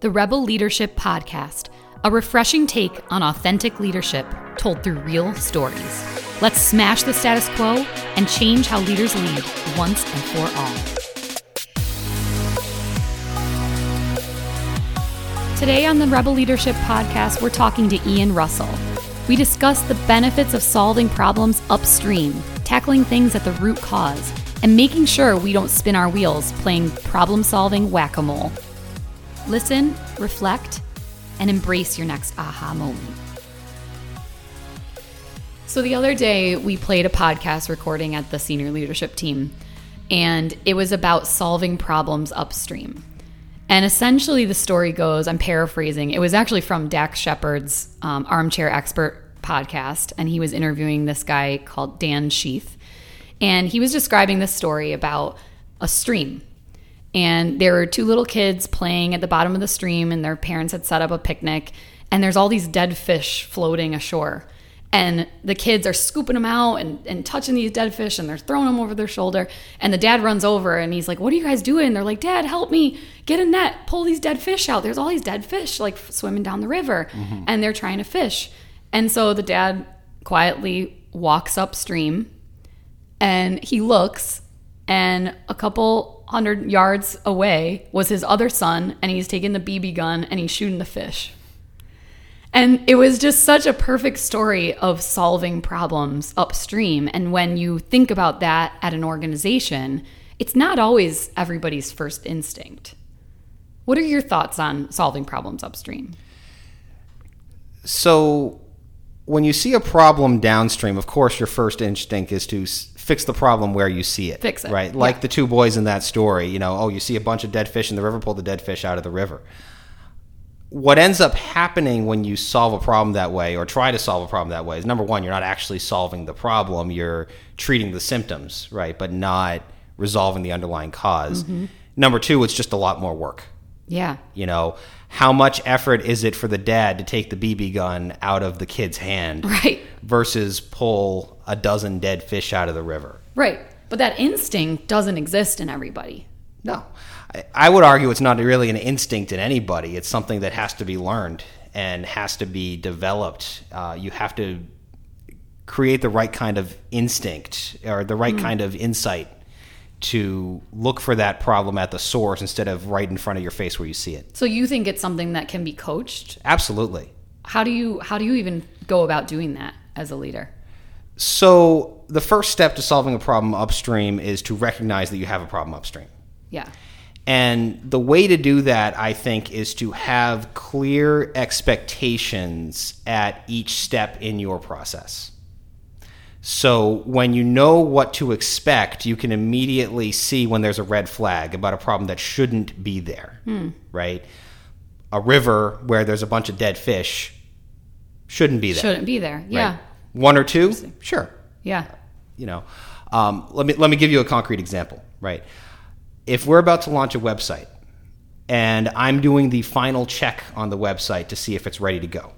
the Rebel Leadership Podcast, a refreshing take on authentic leadership told through real stories. Let's smash the status quo and change how leaders lead once and for all. Today on the Rebel Leadership Podcast, we're talking to Ian Russell. We discuss the benefits of solving problems upstream, tackling things at the root cause, and making sure we don't spin our wheels playing problem solving whack a mole. Listen, reflect, and embrace your next aha moment. So, the other day, we played a podcast recording at the senior leadership team, and it was about solving problems upstream. And essentially, the story goes I'm paraphrasing. It was actually from Dax Shepard's um, Armchair Expert podcast, and he was interviewing this guy called Dan Heath. And he was describing this story about a stream and there were two little kids playing at the bottom of the stream and their parents had set up a picnic. And there's all these dead fish floating ashore. And the kids are scooping them out and, and touching these dead fish and they're throwing them over their shoulder. And the dad runs over and he's like what are you guys doing? They're like dad help me. Get a net. Pull these dead fish out. There's all these dead fish like swimming down the river mm-hmm. and they're trying to fish. And so the dad quietly walks upstream and he looks and a couple hundred yards away was his other son, and he's taking the BB gun and he's shooting the fish. And it was just such a perfect story of solving problems upstream. And when you think about that at an organization, it's not always everybody's first instinct. What are your thoughts on solving problems upstream? So, when you see a problem downstream, of course, your first instinct is to fix the problem where you see it. Fix it. Right? Like yeah. the two boys in that story, you know, oh, you see a bunch of dead fish in the river, pull the dead fish out of the river. What ends up happening when you solve a problem that way or try to solve a problem that way is number one, you're not actually solving the problem, you're treating the symptoms, right? But not resolving the underlying because mm-hmm. Number two, it's just a lot more work. Yeah. You know, how much effort is it for the dad to take the BB gun out of the kid's hand? Right. Versus pull a dozen dead fish out of the river. Right. But that instinct doesn't exist in everybody. No. I, I would argue it's not really an instinct in anybody. It's something that has to be learned and has to be developed. Uh, you have to create the right kind of instinct or the right mm. kind of insight to look for that problem at the source instead of right in front of your face where you see it. So you think it's something that can be coached? Absolutely. How do you how do you even go about doing that as a leader? So the first step to solving a problem upstream is to recognize that you have a problem upstream. Yeah. And the way to do that, I think, is to have clear expectations at each step in your process. So when you know what to expect, you can immediately see when there's a red flag about a problem that shouldn't be there, hmm. right? A river where there's a bunch of dead fish shouldn't be there. Shouldn't be there. Yeah. Right? One or two, sure. Yeah. You know, um, let me let me give you a concrete example. Right. If we're about to launch a website, and I'm doing the final check on the website to see if it's ready to go.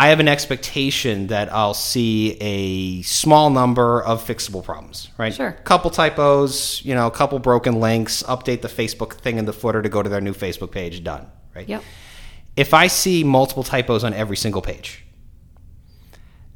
I have an expectation that I'll see a small number of fixable problems, right? Sure. Couple typos, you know, a couple broken links, update the Facebook thing in the footer to go to their new Facebook page, done, right? Yep. If I see multiple typos on every single page,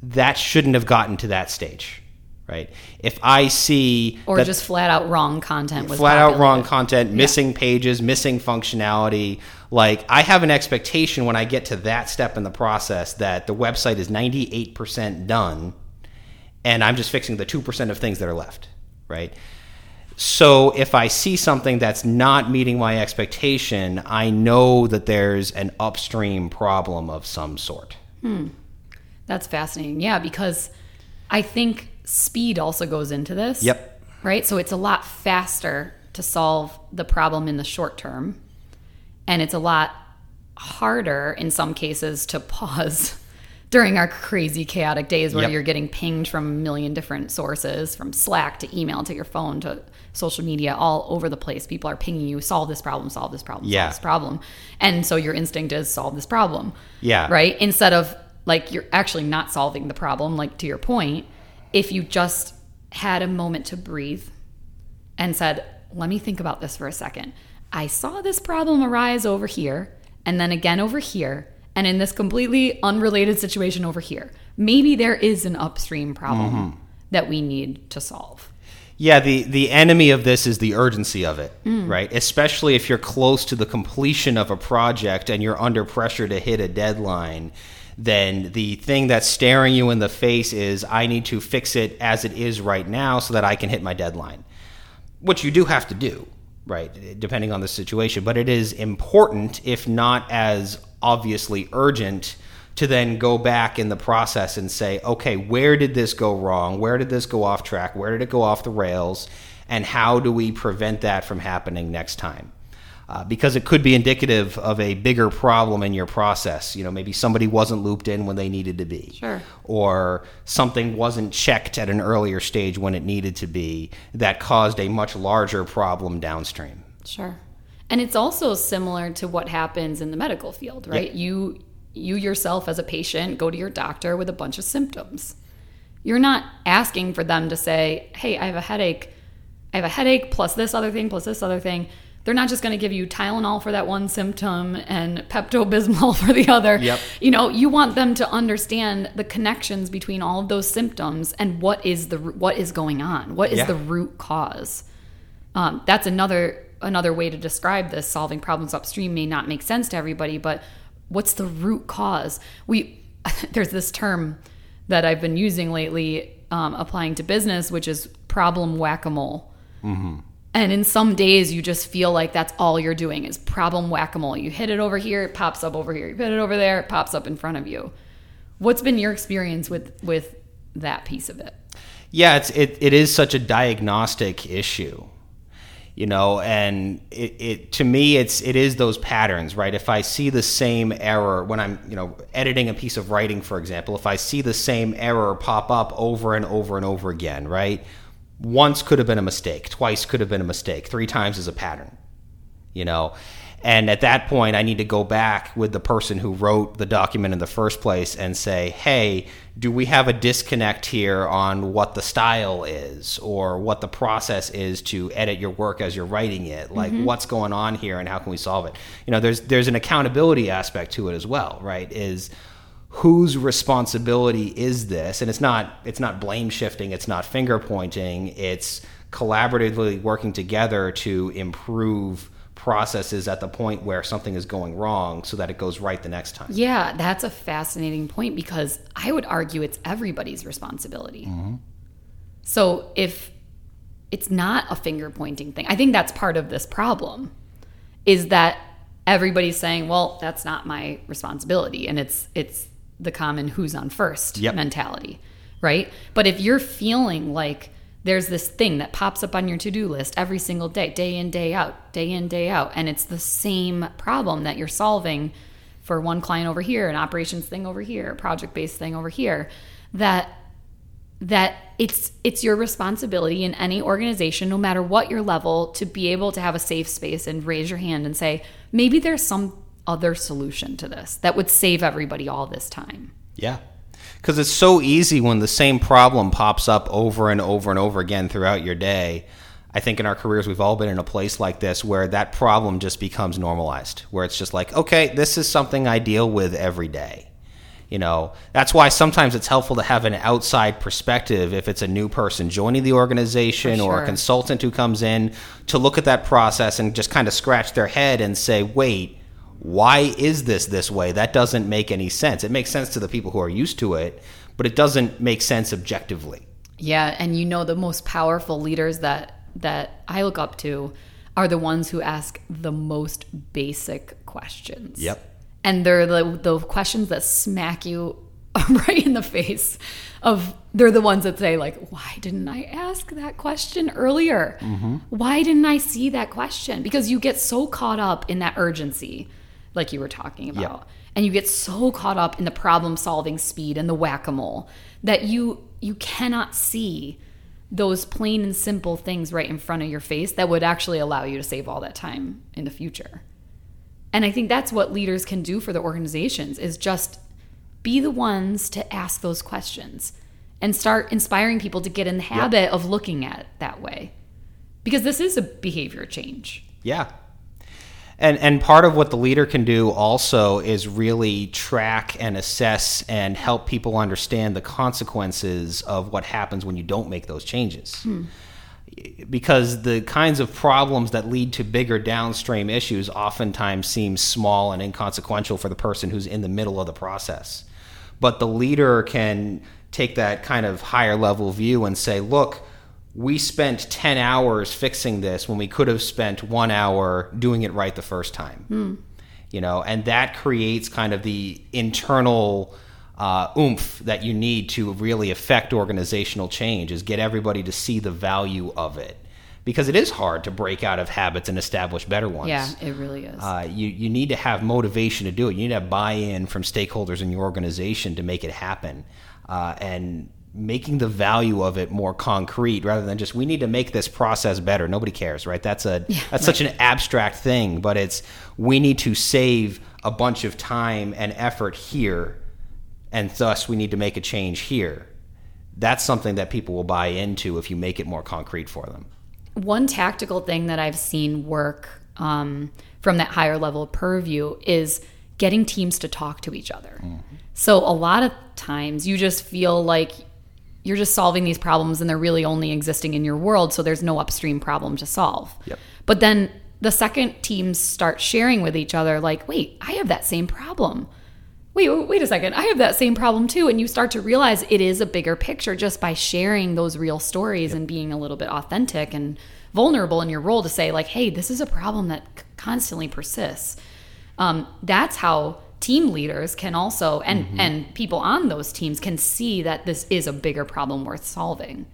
that shouldn't have gotten to that stage right? If I see or just flat out wrong content, flat out wrong content, missing yeah. pages, missing functionality, like I have an expectation when I get to that step in the process that the website is ninety eight percent done, and I'm just fixing the two percent of things that are left, right? So if I see something that's not meeting my expectation, I know that there's an upstream problem of some sort. Hmm. That's fascinating. Yeah, because I think speed also goes into this. Yep. Right? So it's a lot faster to solve the problem in the short term. And it's a lot harder in some cases to pause during our crazy chaotic days where yep. you're getting pinged from a million different sources from Slack to email to your phone to social media all over the place. People are pinging you, solve this problem, solve this problem, yeah. solve this problem. And so your instinct is solve this problem. Yeah. Right? Instead of like you're actually not solving the problem like to your point if you just had a moment to breathe and said let me think about this for a second I saw this problem arise over here and then again over here and in this completely unrelated situation over here. Maybe there is an upstream problem mm-hmm. that we need to solve. Yeah, the, the enemy of this is the urgency of it, mm. right? Especially if you're close to the completion of a project and you're under pressure to hit a deadline, then the thing that's staring you in the face is I need to fix it as it is right now so that I can hit my deadline. Which you do have to do, right? Depending on the situation. But it is important, if not as obviously urgent, to then go back in the process and say, okay, where did this go wrong? Where did this go off track? Where did it go off the rails? And how do we prevent that from happening next time? Uh, because it could be indicative of a bigger problem in your process. You know, maybe somebody wasn't looped in when they needed to be, Sure. or something wasn't checked at an earlier stage when it needed to be that caused a much larger problem downstream. Sure. And it's also similar to what happens in the medical field, right? You you yourself as a patient go to your doctor with a bunch of symptoms. You're not asking for them to say, "Hey, I have a headache. I have a headache plus this other thing plus this other thing." They're not just going to give you Tylenol for that one symptom and Pepto-Bismol for the other. Yep. You know, you want them to understand the connections between all of those symptoms and what is the what is going on. What is Yeah. the root cause? Um, that's another another way to describe this. Solving problems upstream may not make sense to everybody, but what's the root cause? We there's this term that I've been using lately, um, applying to business, which is problem whack a mole. And in some days, you just feel like that's all you're doing is problem whack a mole. You hit it over here, it pops up over here. You hit it over there, it pops up in front of you. What's been your experience with with that piece of it? Yeah, it's it, it is such a diagnostic issue. You know, and it, it to me it's it is those patterns, right? If I see the same error when I'm, you know, editing a piece of writing, for example, if I see the same error pop up over and over and over again, right? Once could have been a mistake, twice could have been a mistake, three times is a pattern. You know, and at that point, I need to go back with the person who wrote the document in the first place and say, hey, do we have a disconnect here on what the style is or what the process is to edit your work as you're writing it? Like, mm-hmm. what's going on here and how can we solve it? You know, there's there's an accountability aspect to it as well, right? Is whose responsibility is this and it's not it's not blame shifting it's not finger pointing it's collaboratively working together to improve processes at the point where something is going wrong so that it goes right the next time Yeah, that's a fascinating point because I would argue it's everybody's responsibility. Mm-hmm. So if it's not a finger pointing thing, I think that's part of this problem is that everybody's saying, "Well, that's not my responsibility." And it's it's the common who's on first Yep. mentality, right? But if you're feeling like there's this thing that pops up on your to-do list every single day, day in, day out, day in, day out, and it's the same problem that you're solving for one client over here, an operations thing over here, a project-based thing over here, that that it's it's your responsibility in any organization no matter what your level to be able to have a safe space and raise your hand and say maybe there's some other solution to this that would save everybody all this time. Yeah. Because it's so easy when the same problem pops up over and over and over again throughout your day. I think in our careers we've all been in a place like this where that problem just becomes normalized where it's just like okay this is something i deal with every day. You know that's why sometimes it's helpful to have an outside perspective if it's a new person joining the organization For or a consultant who comes in to look at that process and just kind of scratch their head and say wait why is this this way? That doesn't make any sense. It makes sense to the people who are used to it but it doesn't make sense objectively. Yeah and you know the most powerful leaders that that i look up to are the ones who ask the most basic questions. Yep. and they're the the questions that smack you right in the face of they're the ones that say like why didn't i ask that question earlier? Mm-hmm. Why didn't i see that question? Because you get so caught up in that urgency like you were talking about Yeah. and you get so caught up in the problem solving speed and the whack-a-mole that you you cannot see those plain and simple things right in front of your face that would actually allow you to save all that time in the future and I think that's what leaders can do for the organizations is just be the ones to ask those questions and start inspiring people to get in the habit of looking at it that way. Because this is a behavior change. Yeah. And and part of what the leader can do also is really track and assess and help people understand the consequences of what happens when you don't make those changes. Hmm. Because the kinds of problems that lead to bigger downstream issues oftentimes seem small and inconsequential for the person who's in the middle of the process. But the leader can take that kind of higher level view and say, look, we spent 10 hours fixing this when we could have spent one hour doing it right the first time. Mm. You know, and that creates kind of the internal uh, oomph that you need to really affect organizational change is get everybody to see the value of it because it is hard to break out of habits and establish better ones. Yeah, it really is. Uh, you you need to have motivation to do it. You need to have buy-in from stakeholders in your organization to make it happen. Uh, and making the value of it more concrete rather than just we need to make this process better. Nobody cares right? That's a yeah, that's right. such an abstract thing but it's we need to save a bunch of time and effort here and thus we need to make a change here. That's something that people will buy into if you make it more concrete for them. One tactical thing that i've seen work um, from that higher level purview is getting teams to talk to each other. Mm-hmm. so a lot of times you just feel like you're just solving these problems and they're really only existing in your world so there's no upstream problem to solve. Yep. but then the second teams start sharing with each other like wait i have that same problem. Wait wait a second. I have that same problem too. And you start to realize it is a bigger picture just by sharing those real stories yep. and being a little bit authentic and vulnerable in your role to say like hey this is a problem that constantly persists. Um, that's how team leaders can also and mm-hmm. and people on those teams can see that this is a bigger problem worth solving.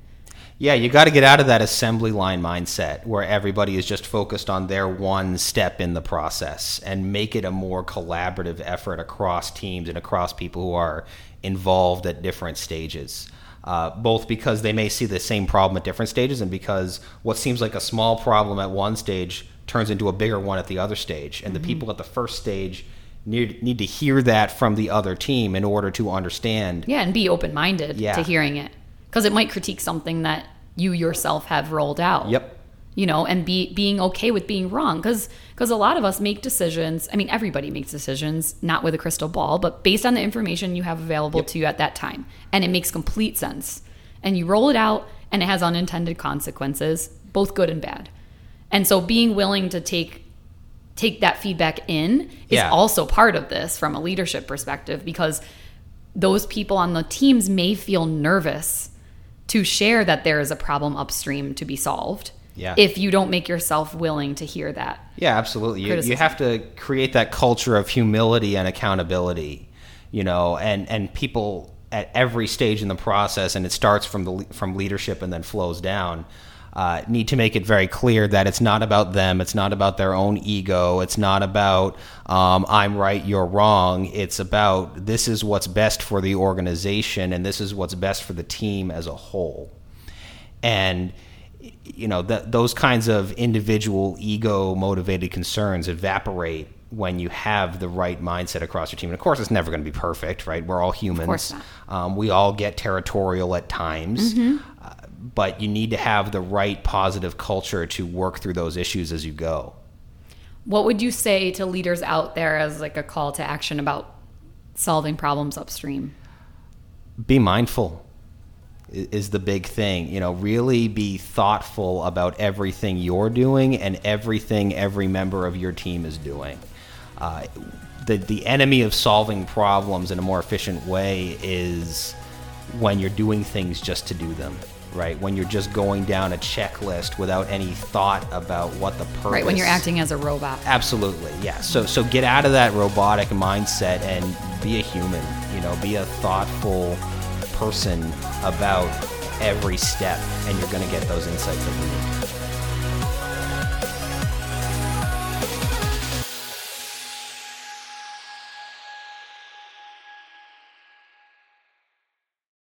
Yeah, you got to get out of that assembly line mindset where everybody is just focused on their one step in the process and make it a more collaborative effort across teams and across people who are involved at different stages. Uh, both because they may see the same problem at different stages and because what seems like a small problem at one stage turns into a bigger one at the other stage. And mm-hmm. the people at the first stage need need to hear that from the other team in order to understand. Yeah, and be open minded yeah. to hearing it because it might critique something that you yourself have rolled out. Yep. You know, and be being okay with being wrong because because a lot of us make decisions. I mean, everybody makes decisions, not with a crystal ball, but based on the information you have available yep. to you at that time, and it makes complete sense. And you roll it out, and it has unintended consequences, both good and bad. And so, being willing to take take that feedback in is yeah. also part of this from a leadership perspective because those people on the teams may feel nervous to share that there is a problem upstream to be solved. Yeah. If you don't make yourself willing to hear that. Yeah, absolutely. You, you have to create that culture of humility and accountability, you know, and, and people at every stage in the process, and it starts from the from leadership and then flows down uh, need to make it very clear that it's not about them. It's not about their own ego. It's not about um, I'm right, you're wrong. It's about this is what's best for the organization and this is what's best for the team as a whole. And you know that those kinds of individual ego motivated concerns evaporate when you have the right mindset across your team. And of course, it's never going to be perfect, right? We're all humans. Um, we all get territorial at times. Mm-hmm. But you need to have the right positive culture to work through those issues as you go. What would you say to leaders out there as like a call to action about solving problems upstream? Be mindful is the big thing. You know, really be thoughtful about everything you're doing and everything every member of your team is doing. Uh, the the enemy of solving problems in a more efficient way is when you're doing things just to do them right? When you're just going down a checklist without any thought about what the purpose. Right when you're acting as a robot. Absolutely, yeah. So so get out of that robotic mindset and be a human. You know, be a thoughtful person about every step, and you're going to get those insights that you need.